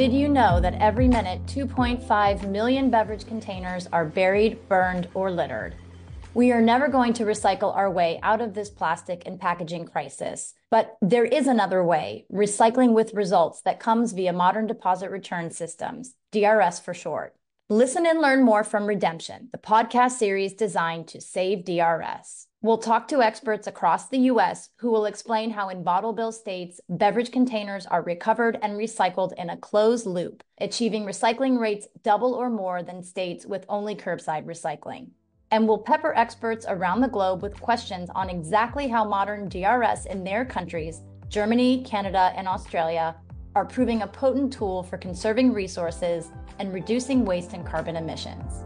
Did you know that every minute 2.5 million beverage containers are buried, burned, or littered? We are never going to recycle our way out of this plastic and packaging crisis. But there is another way, recycling with results that comes via modern deposit return systems, DRS for short. Listen and learn more from Redemption, the podcast series designed to save DRS. We'll talk to experts across the US who will explain how in Bottle Bill states, beverage containers are recovered and recycled in a closed loop, achieving recycling rates double or more than states with only curbside recycling and we'll pepper experts around the globe with questions on exactly how modern DRS in their countries, Germany, Canada, and Australia, are proving a potent tool for conserving resources and reducing waste and carbon emissions.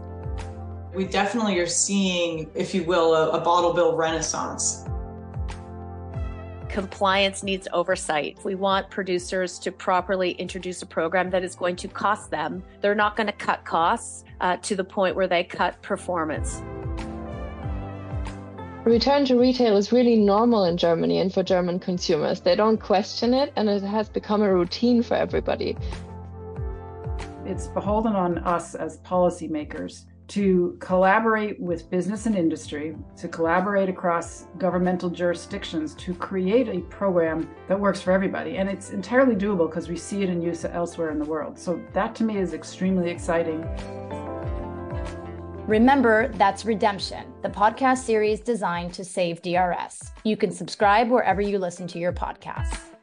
We definitely are seeing, if you will, a, a bottle bill renaissance compliance needs oversight. We want producers to properly introduce a program that is going to cost them. They're not going to cut costs uh, to the point where they cut performance. Return to retail is really normal in Germany and for German consumers. They don't question it, and it has become a routine for everybody. It's beholden on us as policymakers to collaborate with business and industry, to collaborate across governmental jurisdictions to create a program that works for everybody. And it's entirely doable because we see it in use elsewhere in the world. So that to me is extremely exciting. Remember, that's Redemption, the podcast series designed to save DRS. You can subscribe wherever you listen to your podcasts.